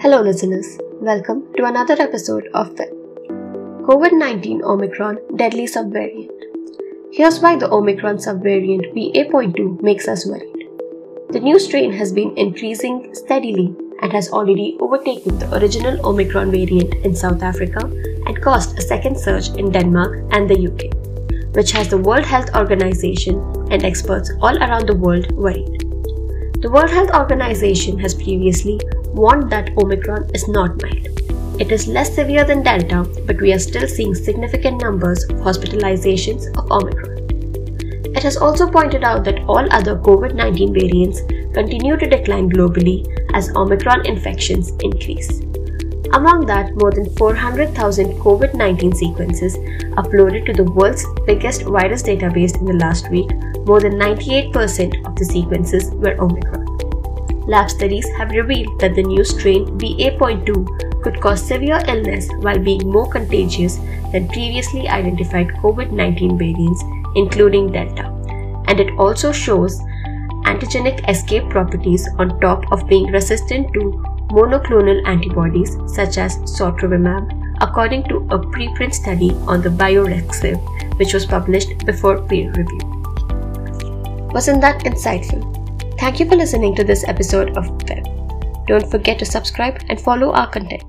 Hello, listeners. Welcome to another episode of Web. COVID 19 Omicron Deadly Subvariant. Here's why the Omicron subvariant BA.2 makes us worried. The new strain has been increasing steadily and has already overtaken the original Omicron variant in South Africa and caused a second surge in Denmark and the UK, which has the World Health Organization and experts all around the world worried. The World Health Organization has previously warned that Omicron is not mild. It is less severe than Delta, but we are still seeing significant numbers of hospitalizations of Omicron. It has also pointed out that all other COVID 19 variants continue to decline globally as Omicron infections increase. Among that, more than 400,000 COVID 19 sequences uploaded to the world's biggest virus database in the last week, more than 98% of the sequences were Omicron. Lab studies have revealed that the new strain BA.2 could cause severe illness while being more contagious than previously identified COVID 19 variants, including Delta. And it also shows antigenic escape properties on top of being resistant to monoclonal antibodies such as sotrovimab, according to a preprint study on the bioRxiv, which was published before peer review. Wasn't that insightful? Thank you for listening to this episode of Web. Don't forget to subscribe and follow our content.